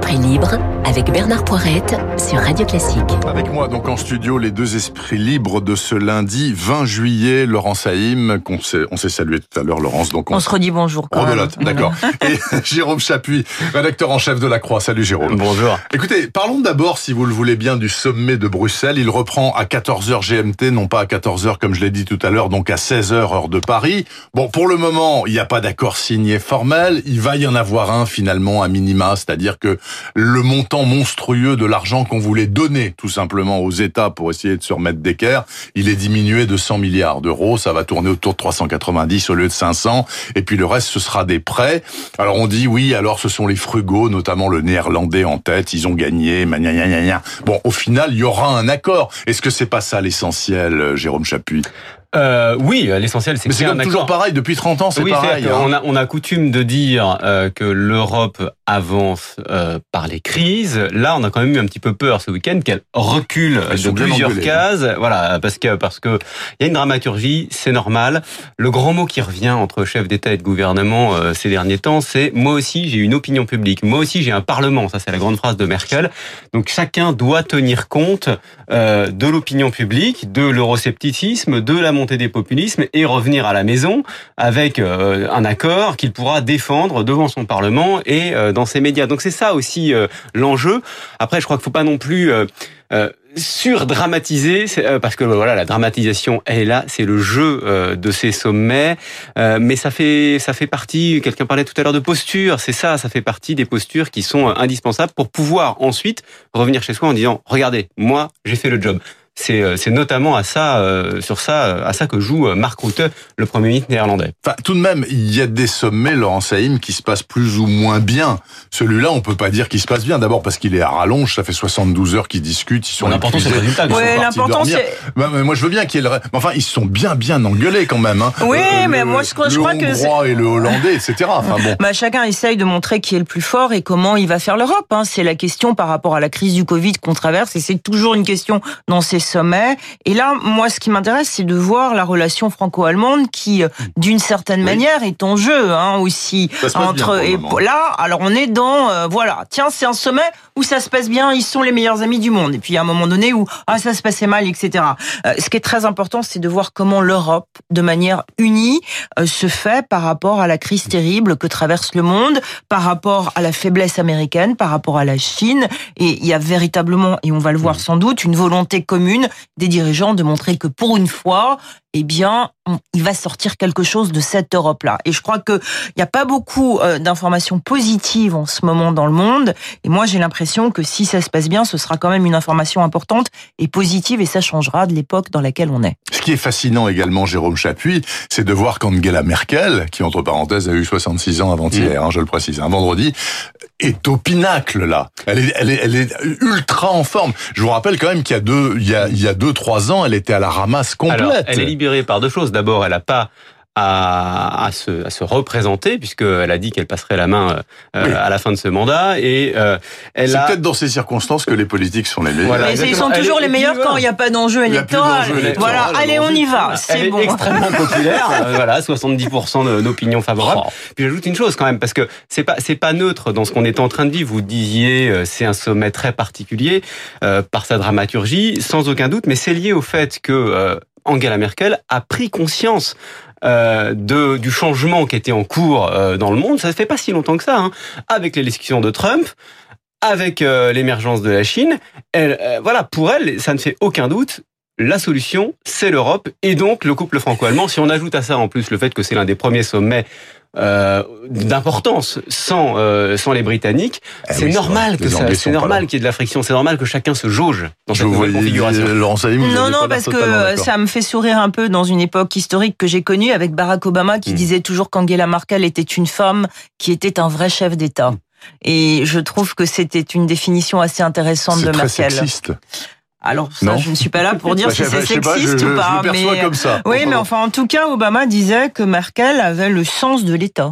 esprits libres avec Bernard Poirette sur Radio Classique. Avec moi donc en studio les deux esprits libres de ce lundi 20 juillet, Laurence Haïm, qu'on s'est, on s'est salué tout à l'heure, Laurence. Donc on, se redit bonjour. Quand d'accord. Et Jérôme Chapuis, rédacteur en chef de La Croix. Salut Jérôme. Bonjour. Écoutez, parlons d'abord, si vous le voulez bien, du sommet de Bruxelles. Il reprend à 14h GMT, non pas à 14h comme je l'ai dit tout à l'heure, donc à 16h heure de Paris. Bon, pour le moment, il n'y a pas d'accord signé formel. Il va y en avoir un finalement à minima, c'est-à-dire que le montant monstrueux de l'argent qu'on voulait donner tout simplement aux États pour essayer de se remettre d'équerre, il est diminué de 100 milliards d'euros. Ça va tourner autour de 390 au lieu de 500. Et puis le reste, ce sera des prêts. Alors on dit oui, alors ce sont les frugaux, notamment le néerlandais en tête. Ils ont gagné. Bon, au final, il y aura un accord. Est-ce que c'est pas ça l'essentiel, Jérôme Chapuis? Euh, oui, l'essentiel c'est. Mais c'est toujours pareil depuis 30 ans, c'est pareil. Hein. On a on a coutume de dire euh, que l'Europe avance euh, par les crises. Là, on a quand même eu un petit peu peur ce week-end qu'elle recule de plusieurs hein. cases. Voilà, parce que parce que il y a une dramaturgie, c'est normal. Le grand mot qui revient entre chefs d'État et de gouvernement euh, ces derniers temps, c'est moi aussi j'ai une opinion publique, moi aussi j'ai un parlement. Ça c'est la grande phrase de Merkel. Donc chacun doit tenir compte euh, de l'opinion publique, de l'euroscepticisme, de la montée des populismes et revenir à la maison avec euh, un accord qu'il pourra défendre devant son Parlement et euh, dans ses médias. Donc c'est ça aussi l'enjeu. Après, je crois qu'il faut pas non plus surdramatiser parce que voilà la dramatisation est là c'est le jeu de ces sommets mais ça fait ça fait partie quelqu'un parlait tout à l'heure de posture c'est ça ça fait partie des postures qui sont indispensables pour pouvoir ensuite revenir chez soi en disant regardez moi j'ai fait le job euh, c'est notamment à ça, euh, sur ça, euh, à ça que joue Mark Rutte, le Premier ministre néerlandais. Enfin, tout de même, il y a des sommets, Laurent Saïm, qui se passent plus ou moins bien. Celui-là, on peut pas dire qu'il se passe bien. D'abord parce qu'il est à rallonge, ça fait 72 heures qu'ils discutent, ils sont L'important, c'est le résultat. Ouais, l'important, c'est... moi, je veux bien qu'il y ait le... Enfin, ils se sont bien, bien engueulés quand même. Hein. Oui, mais moi, je, je crois que... Le hongrois et le hollandais, etc. Enfin, bon. bah, chacun essaye de montrer qui est le plus fort et comment il va faire l'Europe. Hein. C'est la question par rapport à la crise du Covid qu'on traverse et c'est toujours une question dans ces sommets. Et là, moi, ce qui m'intéresse, c'est de voir la relation franco-allemande qui, euh, d'une certaine manière, est en jeu hein, aussi entre. et là, alors on est dans euh, voilà, tiens, c'est un sommet où ça se passe bien, ils sont les meilleurs amis du monde. Et puis à un moment donné où ah ça se passait mal, etc. Euh, ce qui est très important, c'est de voir comment l'Europe, de manière unie, se fait par rapport à la crise terrible que traverse le monde, par rapport à la faiblesse américaine, par rapport à la Chine. Et il y a véritablement, et on va le voir sans doute, une volonté commune des dirigeants de montrer que pour une fois, eh bien, il va sortir quelque chose de cette Europe-là. Et je crois qu'il n'y a pas beaucoup euh, d'informations positives en ce moment dans le monde. Et moi, j'ai l'impression que si ça se passe bien, ce sera quand même une information importante et positive et ça changera de l'époque dans laquelle on est. Ce qui est fascinant également, Jérôme Chapuis, c'est de voir qu'Angela Merkel, qui entre parenthèses a eu 66 ans avant-hier, mm. hein, je le précise, un vendredi, est au pinacle là. Elle est, elle est, elle est ultra en forme. Je vous rappelle quand même qu'il y a deux, il y a, il y a deux, trois ans, elle était à la ramasse complète. elle est libérée par deux choses. D'abord, elle n'a pas à, à, se, à se représenter puisqu'elle a dit qu'elle passerait la main euh, à la fin de ce mandat et euh, elle c'est peut-être dans ces circonstances que les politiques sont les meilleurs. ils sont toujours les meilleurs quand il n'y a pas d'enjeu électoral. Voilà, allez on y va. C'est bon. extrêmement populaire. Euh, voilà, 70% d'opinion favorable. Oh. Puis j'ajoute une chose quand même parce que c'est pas c'est pas neutre dans ce qu'on est en train de vivre. Vous disiez c'est un sommet très particulier par sa dramaturgie, sans aucun doute, mais c'est lié au fait que Angela Merkel a pris conscience euh, de, du changement qui était en cours euh, dans le monde. Ça ne fait pas si longtemps que ça, hein, avec l'élection de Trump, avec euh, l'émergence de la Chine. Elle, voilà, pour elle, ça ne fait aucun doute. La solution, c'est l'Europe et donc le couple franco-allemand. Si on ajoute à ça en plus le fait que c'est l'un des premiers sommets euh, d'importance sans euh, sans les Britanniques, eh c'est normal que ça, c'est normal qu'il y ait de la friction, c'est normal que chacun se jauge dans cette nouvelle configuration. non non parce que ça me fait sourire un peu dans une époque historique que j'ai connue avec Barack Obama qui hmm. disait toujours qu'Angela Merkel était une femme qui était un vrai chef d'État. Et je trouve que c'était une définition assez intéressante de Merkel. Sexiste. Alors ça, je ne suis pas là pour dire bah, si c'est sexiste ou pas, mais comme ça. oui, mais enfin en tout cas, Obama disait que Merkel avait le sens de l'État.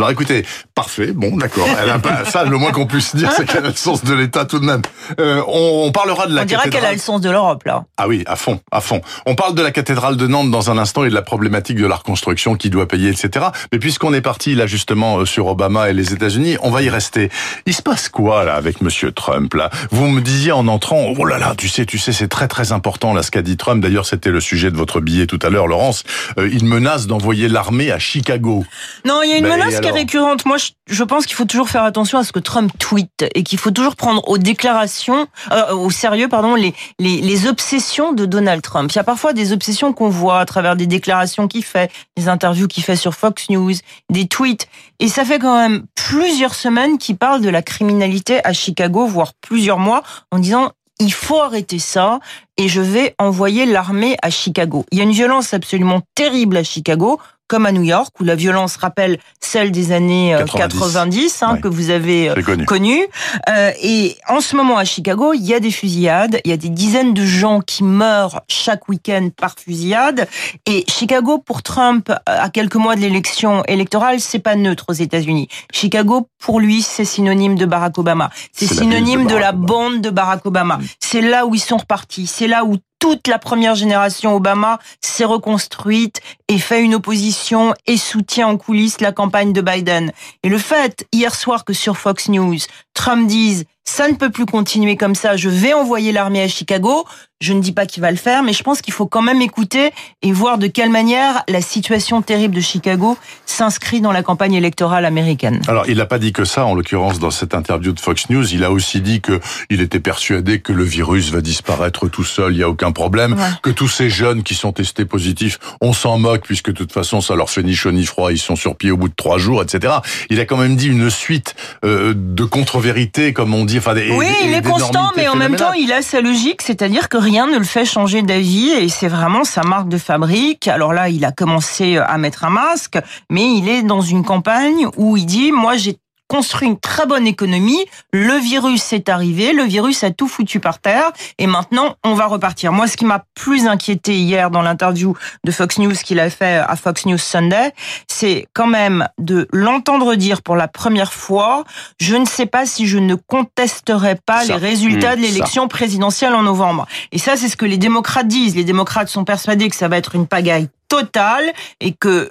Alors écoutez, parfait, bon d'accord. Elle a pas, ça, le moins qu'on puisse dire, c'est qu'elle a le sens de l'État tout de même. Euh, on, on parlera de la On cathédrale. qu'elle a le sens de l'Europe, là. Ah oui, à fond, à fond. On parle de la cathédrale de Nantes dans un instant et de la problématique de la reconstruction, qui doit payer, etc. Mais puisqu'on est parti là justement euh, sur Obama et les États-Unis, on va y rester. Il se passe quoi là avec Monsieur Trump là? Vous me disiez en entrant, oh là là, tu sais, tu sais, c'est très très important là ce qu'a dit Trump. D'ailleurs, c'était le sujet de votre billet tout à l'heure, Laurence. Euh, il menace d'envoyer l'armée à Chicago. Non, il y a une Ben, menace qui alors récurrente. Moi, je, je pense qu'il faut toujours faire attention à ce que Trump tweete et qu'il faut toujours prendre aux déclarations, euh, au sérieux, pardon, les, les, les obsessions de Donald Trump. Il y a parfois des obsessions qu'on voit à travers des déclarations qu'il fait, des interviews qu'il fait sur Fox News, des tweets. Et ça fait quand même plusieurs semaines qu'il parle de la criminalité à Chicago, voire plusieurs mois, en disant il faut arrêter ça et je vais envoyer l'armée à Chicago. Il y a une violence absolument terrible à Chicago, comme à New York, où la violence rappelle celle des années euh, 90, 90, hein, que vous avez euh, J'ai connu. connu. Euh, et en ce moment à Chicago, il y a des fusillades, il y a des dizaines de gens qui meurent chaque week-end par fusillade. Et Chicago, pour Trump, euh, à quelques mois de l'élection électorale, c'est pas neutre aux États-Unis. Chicago, pour lui, c'est synonyme de Barack Obama. C'est la de synonyme de, la bande de Barack Obama. C'est là où ils sont repartis. C'est là où toute la première génération Obama s'est reconstruite et fait une opposition et soutient en coulisses la campagne de Biden. Et le fait, hier soir, que sur Fox News, Trump dise ça ne peut plus continuer comme ça, je vais envoyer l'armée à Chicago. Je ne dis pas qu'il va le faire, mais je pense qu'il faut quand même écouter et voir de quelle manière la situation terrible de Chicago s'inscrit dans la campagne électorale américaine. Alors, il n'a pas dit que ça, en l'occurrence, dans cette interview de Fox News. Il a aussi dit que il était persuadé que le virus va disparaître tout seul, il n'y a aucun problème. Ouais. Que tous ces jeunes qui sont testés positifs, on s'en moque, puisque de toute façon, ça leur fait ni chaud ni froid, ils sont sur pied au bout de trois jours, etc. Il a quand même dit une suite euh, de contre-vérités, comme on dit. Enfin, des, Oui, des- il est constant, mais en même temps, il a sa logique, c'est-à-dire que rien ne le fait changer d'avis et c'est vraiment sa marque de fabrique. Alors là, il a commencé à mettre un masque, mais il est dans une campagne où il dit, moi, j'ai construit une très bonne économie, le virus est arrivé, le virus a tout foutu par terre et maintenant on va repartir. Moi ce qui m'a plus inquiété hier dans l'interview de Fox News qu'il a fait à Fox News Sunday, c'est quand même de l'entendre dire pour la première fois, je ne sais pas si je ne contesterai pas Ça. les résultats de l'élection présidentielle en novembre. Et ça c'est ce que les démocrates disent. Les démocrates sont persuadés que ça va être une pagaille totale et que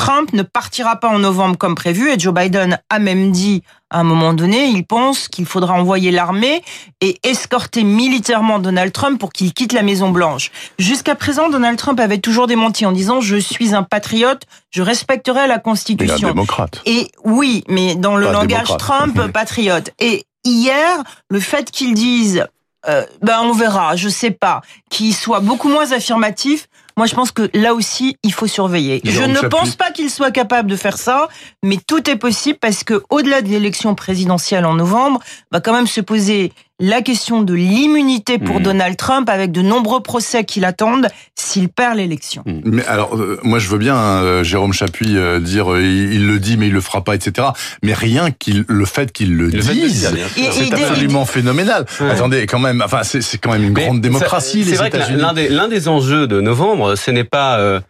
Trump ne partira pas en novembre comme prévu et Joe Biden a même dit à un moment donné, il pense qu'il faudra envoyer l'armée et escorter militairement Donald Trump pour qu'il quitte la Maison Blanche. Jusqu'à présent, Donald Trump avait toujours démenti en disant je suis un patriote, je respecterai la Il est un Constitution. démocrate. Et oui, mais dans le Pas langage démocrate. Trump, patriote. Et hier, le fait qu'ils disent, euh, ben on verra, je sais pas, qu'il soit beaucoup moins affirmatif, moi je pense que là aussi il faut surveiller. Je ne pense pas qu'il soit capable de faire ça, mais tout est possible parce que au-delà de l'élection présidentielle en novembre, va quand même se poser la question de l'immunité pour Mhm. Donald Trump avec de nombreux procès qui l'attendent s'il perd l'élection. Mais alors, euh, moi, je veux bien hein, euh, Jérôme Chapuis euh, dire euh, il, il le dit, mais il le fera pas, etc. Mais rien qu'il le fait qu'il le, dise, c'est absolument phénoménal. Ouais. Attendez, quand même, enfin, c'est quand même une Mais grande démocratie C'est les vrai que États-Unis. l'un des, l'un des enjeux de novembre, ce n'est pas euh,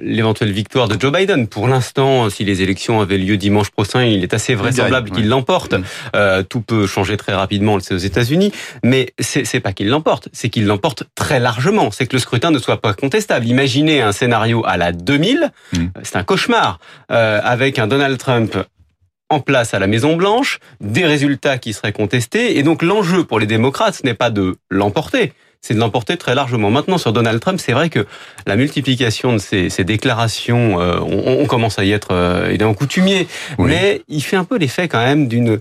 l'éventuelle victoire de Joe Biden. Pour l'instant, si les élections avaient lieu dimanche prochain, il est assez vraisemblable qu'il l'emporte. Mm. Euh, tout peut changer très rapidement, on le sait aux États-Unis, mais c'est pas qu'il l'emporte, c'est qu'il l'emporte très largement. C'est que le scrutin ne soit pas contestable. Imaginez un scénario à la 2000, Mm. euh, c'est un cauchemar, euh, avec un Donald Trump en place à la Maison Blanche, des résultats qui seraient contestés, et donc l'enjeu pour les démocrates, ce n'est pas de l'emporter, c'est de l'emporter très largement. Maintenant, sur Donald Trump, c'est vrai que la multiplication de ces, ces déclarations, euh, on, on commence à y être euh, évidemment coutumier, Oui. mais il fait un peu l'effet quand même d'une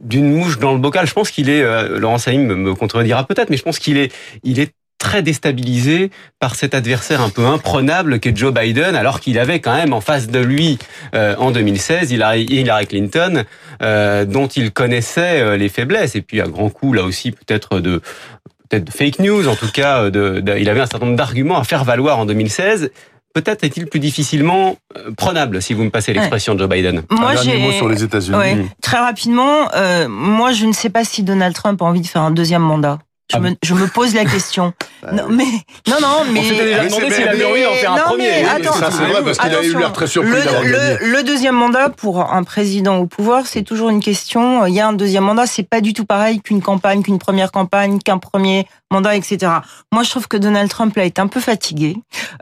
d'une mouche dans le bocal. Je pense qu'il est, euh, Laurent Saïm me, me contredira peut-être, mais je pense qu'il est, il est très déstabilisé par cet adversaire un peu imprenable qu'est Joe Biden, alors qu'il avait quand même en face de lui euh, en 2016 Hillary, Hillary Clinton, euh, dont il connaissait euh, les faiblesses, et puis à grand coup là aussi peut-être de peut-être de fake news, en tout cas, de, de- il avait un certain nombre d'arguments à faire valoir en 2016. Peut-être est-il plus difficilement euh, prenable, si vous me passez l'expression de Joe Biden. Moi un dernier j'ai mot sur les États-Unis. Ouais. Mm. Très rapidement, euh, moi je ne sais pas si Donald Trump a envie de faire un deuxième mandat. Je, Ah me, je me pose la question. non, mais non, non, mais. On s'était déjà demandé c'est- s'il avait envie d'en faire un non, premier. mais Oui, attends, ça, c'est vrai, parce qu'il a eu l'air très surpris le, d'avoir le- gagné. le deuxième mandat pour un président au pouvoir, c'est toujours une question. Il y a un deuxième mandat, c'est pas du tout pareil qu'une campagne, qu'une première campagne, qu'un premier mandat, etc. Moi, je trouve que Donald Trump là est un peu fatigué.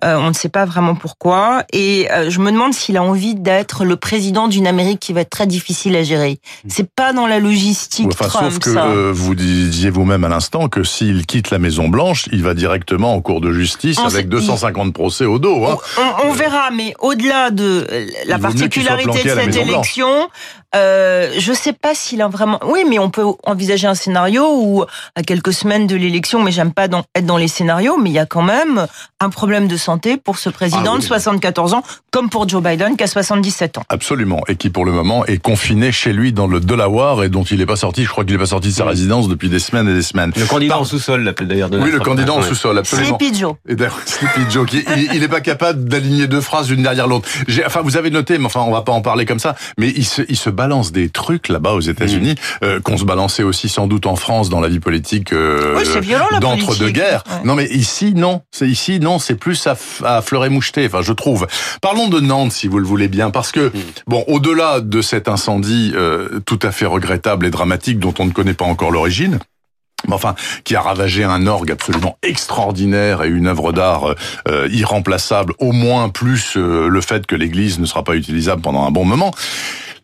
Euh, on ne sait pas vraiment pourquoi, et euh, je me demande s'il a envie d'être le président d'une Amérique qui va être très difficile à gérer. C'est pas dans la logistique Enfin, Trump, sauf que ça. euh, vous disiez vous-même à l'instant que s'il quitte la Maison Blanche, il va directement en cour de justice On avec sait- 250 procès au dos. Hein. On, on verra, mais au-delà de la particularité de cette élection, euh, je sais pas s'il a vraiment. Oui, mais on peut envisager un scénario où, à quelques semaines de l'élection, mais j'aime pas dans- être dans les scénarios, mais il y a quand même un problème de santé pour ce président Ah oui. de 74 ans, comme pour Joe Biden qui a 77 ans. Absolument, et qui pour le moment est confiné chez lui dans le Delaware et dont il n'est pas sorti. Je crois qu'il n'est pas sorti de sa Oui. résidence depuis des semaines et des semaines. Le candidat Par- en sous-sol l'appelle d'ailleurs Donald Oui, le candidat en sous-sol, absolument. Sleepy Joe. Et d'ailleurs, Sleepy Joe, qui- il, n'est pas capable d'aligner deux phrases l'une derrière l'autre. J'ai- Enfin, vous avez noté, mais enfin, on va pas en parler comme ça. Mais il se, il se balance des trucs là-bas aux États-Unis Mm. euh, qu'on se balançait aussi sans doute en France dans la vie politique euh, Oui, c'est violent, la d'entre-deux-guerres. politique. Ouais. Non, mais ici, non. C'est ici, non. C'est plus à, à fleur et moucheté. Enfin, je trouve. Parlons de Nantes, si vous le voulez bien, parce que bon, au-delà de cet incendie euh, tout à fait regrettable et dramatique dont on ne connaît pas encore l'origine mais enfin, qui a ravagé un orgue absolument extraordinaire et une œuvre d'art euh, euh, irremplaçable, au moins plus euh, le fait que l'église ne sera pas utilisable pendant un bon moment.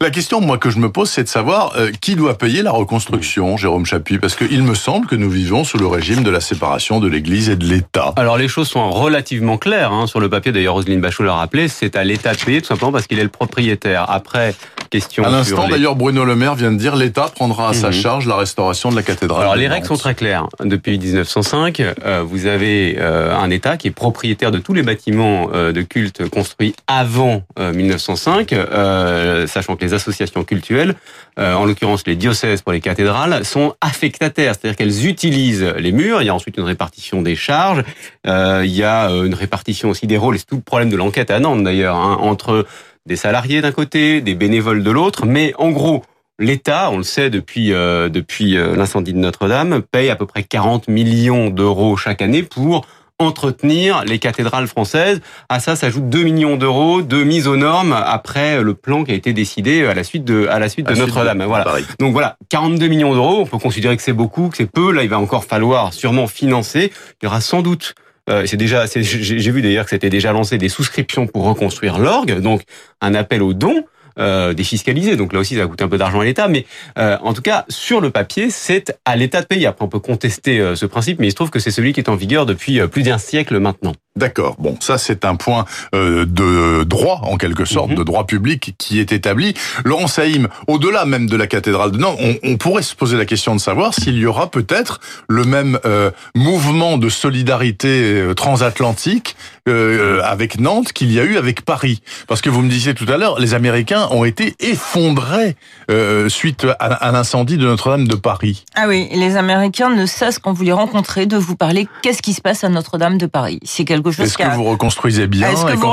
La question, moi, que je me pose, c'est de savoir euh, qui doit payer la reconstruction, Jérôme Chapuis, parce qu'il me semble que nous vivons sous le régime de la séparation de l'Église et de l'État. Alors les choses sont relativement claires hein, sur le papier. D'ailleurs, Roselyne Bachot l'a rappelé, c'est à l'État de payer tout simplement parce qu'il est le propriétaire. Après, question. À l'instant, les- d'ailleurs, Bruno Le Maire vient de dire l'État prendra à sa Mhm. charge la restauration de la cathédrale. Alors les règles sont très claires. Depuis 1905, euh, vous avez euh, un État qui est propriétaire de tous les bâtiments euh, de culte construits avant euh, 1905, euh, sachant que les associations cultuelles, euh, en l'occurrence les diocèses pour les cathédrales, sont affectataires, c'est-à-dire qu'elles utilisent les murs. Il y a ensuite une répartition des charges. Euh, il y a euh, une répartition aussi des rôles. C'est tout le problème de l'enquête à Nantes d'ailleurs, hein, entre des salariés d'un côté, des bénévoles de l'autre. Mais en gros, L'État, on le sait depuis depuis l'incendie de Notre-Dame, paye à peu près 40 millions d'euros chaque année pour entretenir les cathédrales françaises. À ça s'ajoutent 2 millions d'euros de mise aux normes après le plan qui a été décidé à la suite de à la suite de Notre-Dame. Voilà. Donc voilà, 42 millions d'euros, on peut considérer que c'est beaucoup, que c'est peu. Là, il va encore falloir sûrement financer. Il y aura sans doute euh, c'est déjà, j'ai vu d'ailleurs que c'était déjà lancé des souscriptions pour reconstruire l'orgue, donc un appel aux dons. Euh, défiscalisés, donc là aussi ça coûte un peu d'argent à l'État, mais euh, en tout cas sur le papier c'est à l'État de payer. Après on peut contester euh, ce principe, mais il se trouve que c'est celui qui est en vigueur depuis euh, plus d'un siècle maintenant. D'accord. Bon, ça c'est un point euh, de droit en quelque sorte, Mhm. de droit public qui est établi. Laurent Saïm, au-delà même de la cathédrale de Nantes, on, on pourrait se poser la question de savoir s'il y aura peut-être le même euh, mouvement de solidarité euh, transatlantique euh, avec Nantes qu'il y a eu avec Paris. Parce que vous me disiez tout à l'heure, les Américains ont été effondrés euh, suite à, à l'incendie de Notre-Dame de Paris. Ah oui, les Américains ne cessent quand vous les rencontrez de vous parler qu'est-ce qui se passe à Notre-Dame de Paris? C'est quelque chose Est-ce que vous reconstruisez bien Est-ce que vous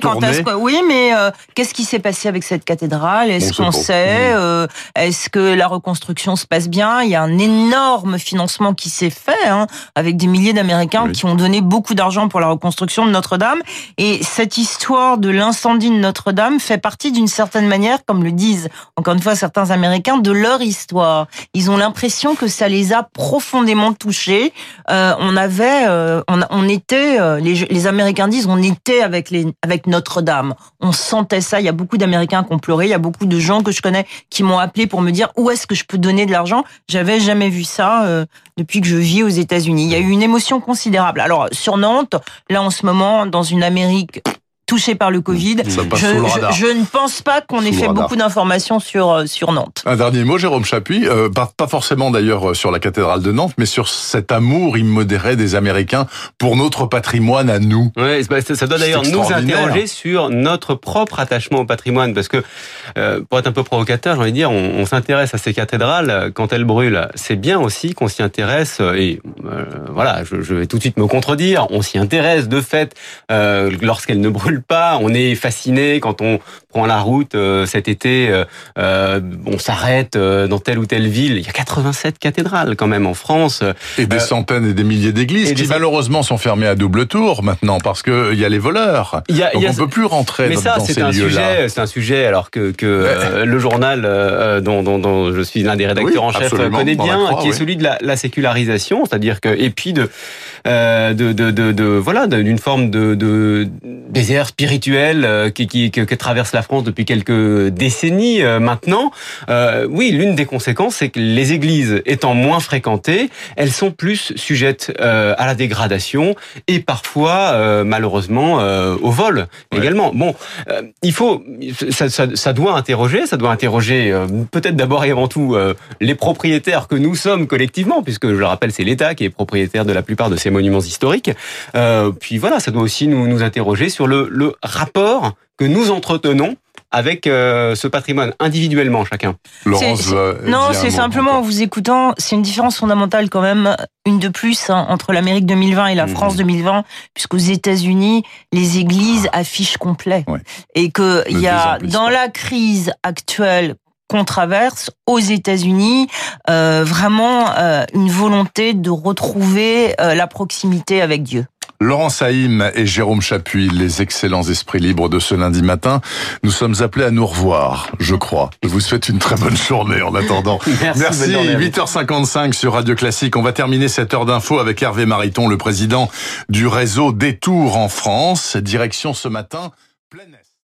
quand est-ce que oui, mais euh, qu'est-ce qui s'est passé avec cette cathédrale? Est-ce On qu'on sait sait euh, Est-ce que la reconstruction se passe bien? Il y a un énorme financement qui s'est fait hein, avec des milliers d'Américains Oui. qui ont donné beaucoup d'argent pour la reconstruction de Notre-Dame. Et cette histoire de l'incendie de Notre-Dame fait partie d'une certaine manière, comme le disent encore une fois certains Américains, de leur histoire. Ils ont l'impression que ça les a profondément touchés. Euh, on avait, euh, on, on était, euh, les, les Américains disent, on était avec avec Notre-Dame. On sentait ça. Il y a beaucoup d'Américains qui ont pleuré. Il y a beaucoup de gens que je connais qui m'ont appelé pour me dire où est-ce que je peux donner de l'argent? J'avais jamais vu ça euh, depuis que je vis aux États-Unis. Il y a eu une émotion considérable. Alors sur Nantes, là en ce moment, dans une Amérique touchée par le Covid, Ça passe je, sous le je- radar. je ne pense pas qu'on ait fait beaucoup d'informations sur euh, sur Nantes. Un dernier mot, Jérôme Chapuis, euh, pas, pas forcément d'ailleurs euh, sur la cathédrale de Nantes, mais sur cet amour immodéré des Américains pour notre patrimoine à nous. Ouais, ça ça doit d'ailleurs nous interroger sur notre propre attachement au patrimoine, parce que euh, pour être un peu provocateur, j'ai envie de dire, on, on s'intéresse à ces cathédrales euh, quand elles brûlent. C'est bien aussi qu'on s'y intéresse, et euh, voilà, je, je vais tout de suite me contredire, on s'y intéresse de fait euh, lorsqu'elles ne brûlent pas, on est fasciné quand on prend la route cet été, on s'arrête dans telle ou telle ville. Il y a 87 cathédrales quand même en France. Et des centaines et des milliers d'églises qui malheureusement sont fermées à double tour maintenant parce que il y a les voleurs. Y a, Donc on ne peut plus rentrer mais dans, ça, c'est un sujet, c'est un sujet alors que, que le journal dont, dont, dont, je suis l'un des rédacteurs en chef connaît bien, qui est celui de la, la sécularisation, c'est-à-dire que et puis de euh, de, de, de, de, voilà d'une forme de, de désert spirituel euh, qui, qui, qui, traverse la France depuis quelques décennies euh, maintenant. Euh, oui, l'une des conséquences, c'est que les églises étant moins fréquentées, elles sont plus sujettes euh, à la dégradation et parfois malheureusement au vol également. Bon, il faut ça, ça, ça, doit interroger, ça doit interroger peut-être d'abord et avant tout les propriétaires que nous sommes collectivement, puisque je le rappelle, c'est l'État qui est propriétaire de la plupart de ces monuments historiques. Euh, puis voilà, ça doit aussi nous, nous interroger sur le, le rapport que nous entretenons avec euh, ce patrimoine individuellement chacun. Laurence non, c'est simplement en vous écoutant, c'est une différence fondamentale quand même, une de plus hein, entre l'Amérique 2020 et la mmh. France 2020, puisqu'aux États-Unis, les églises affichent complet et que il y a dans la crise actuelle qu'on traverse aux États-Unis, euh, vraiment euh, une volonté de retrouver euh, la proximité avec Dieu. Laurent Saïm et Jérôme Chapuis, les excellents esprits libres de ce lundi matin, nous sommes appelés à nous revoir, je crois. Je vous souhaite une très bonne journée en attendant. Merci. Merci. 8h55 sur Radio Classique. On va terminer cette heure d'info avec Hervé Mariton, le président du réseau Détour en France. Direction ce matin,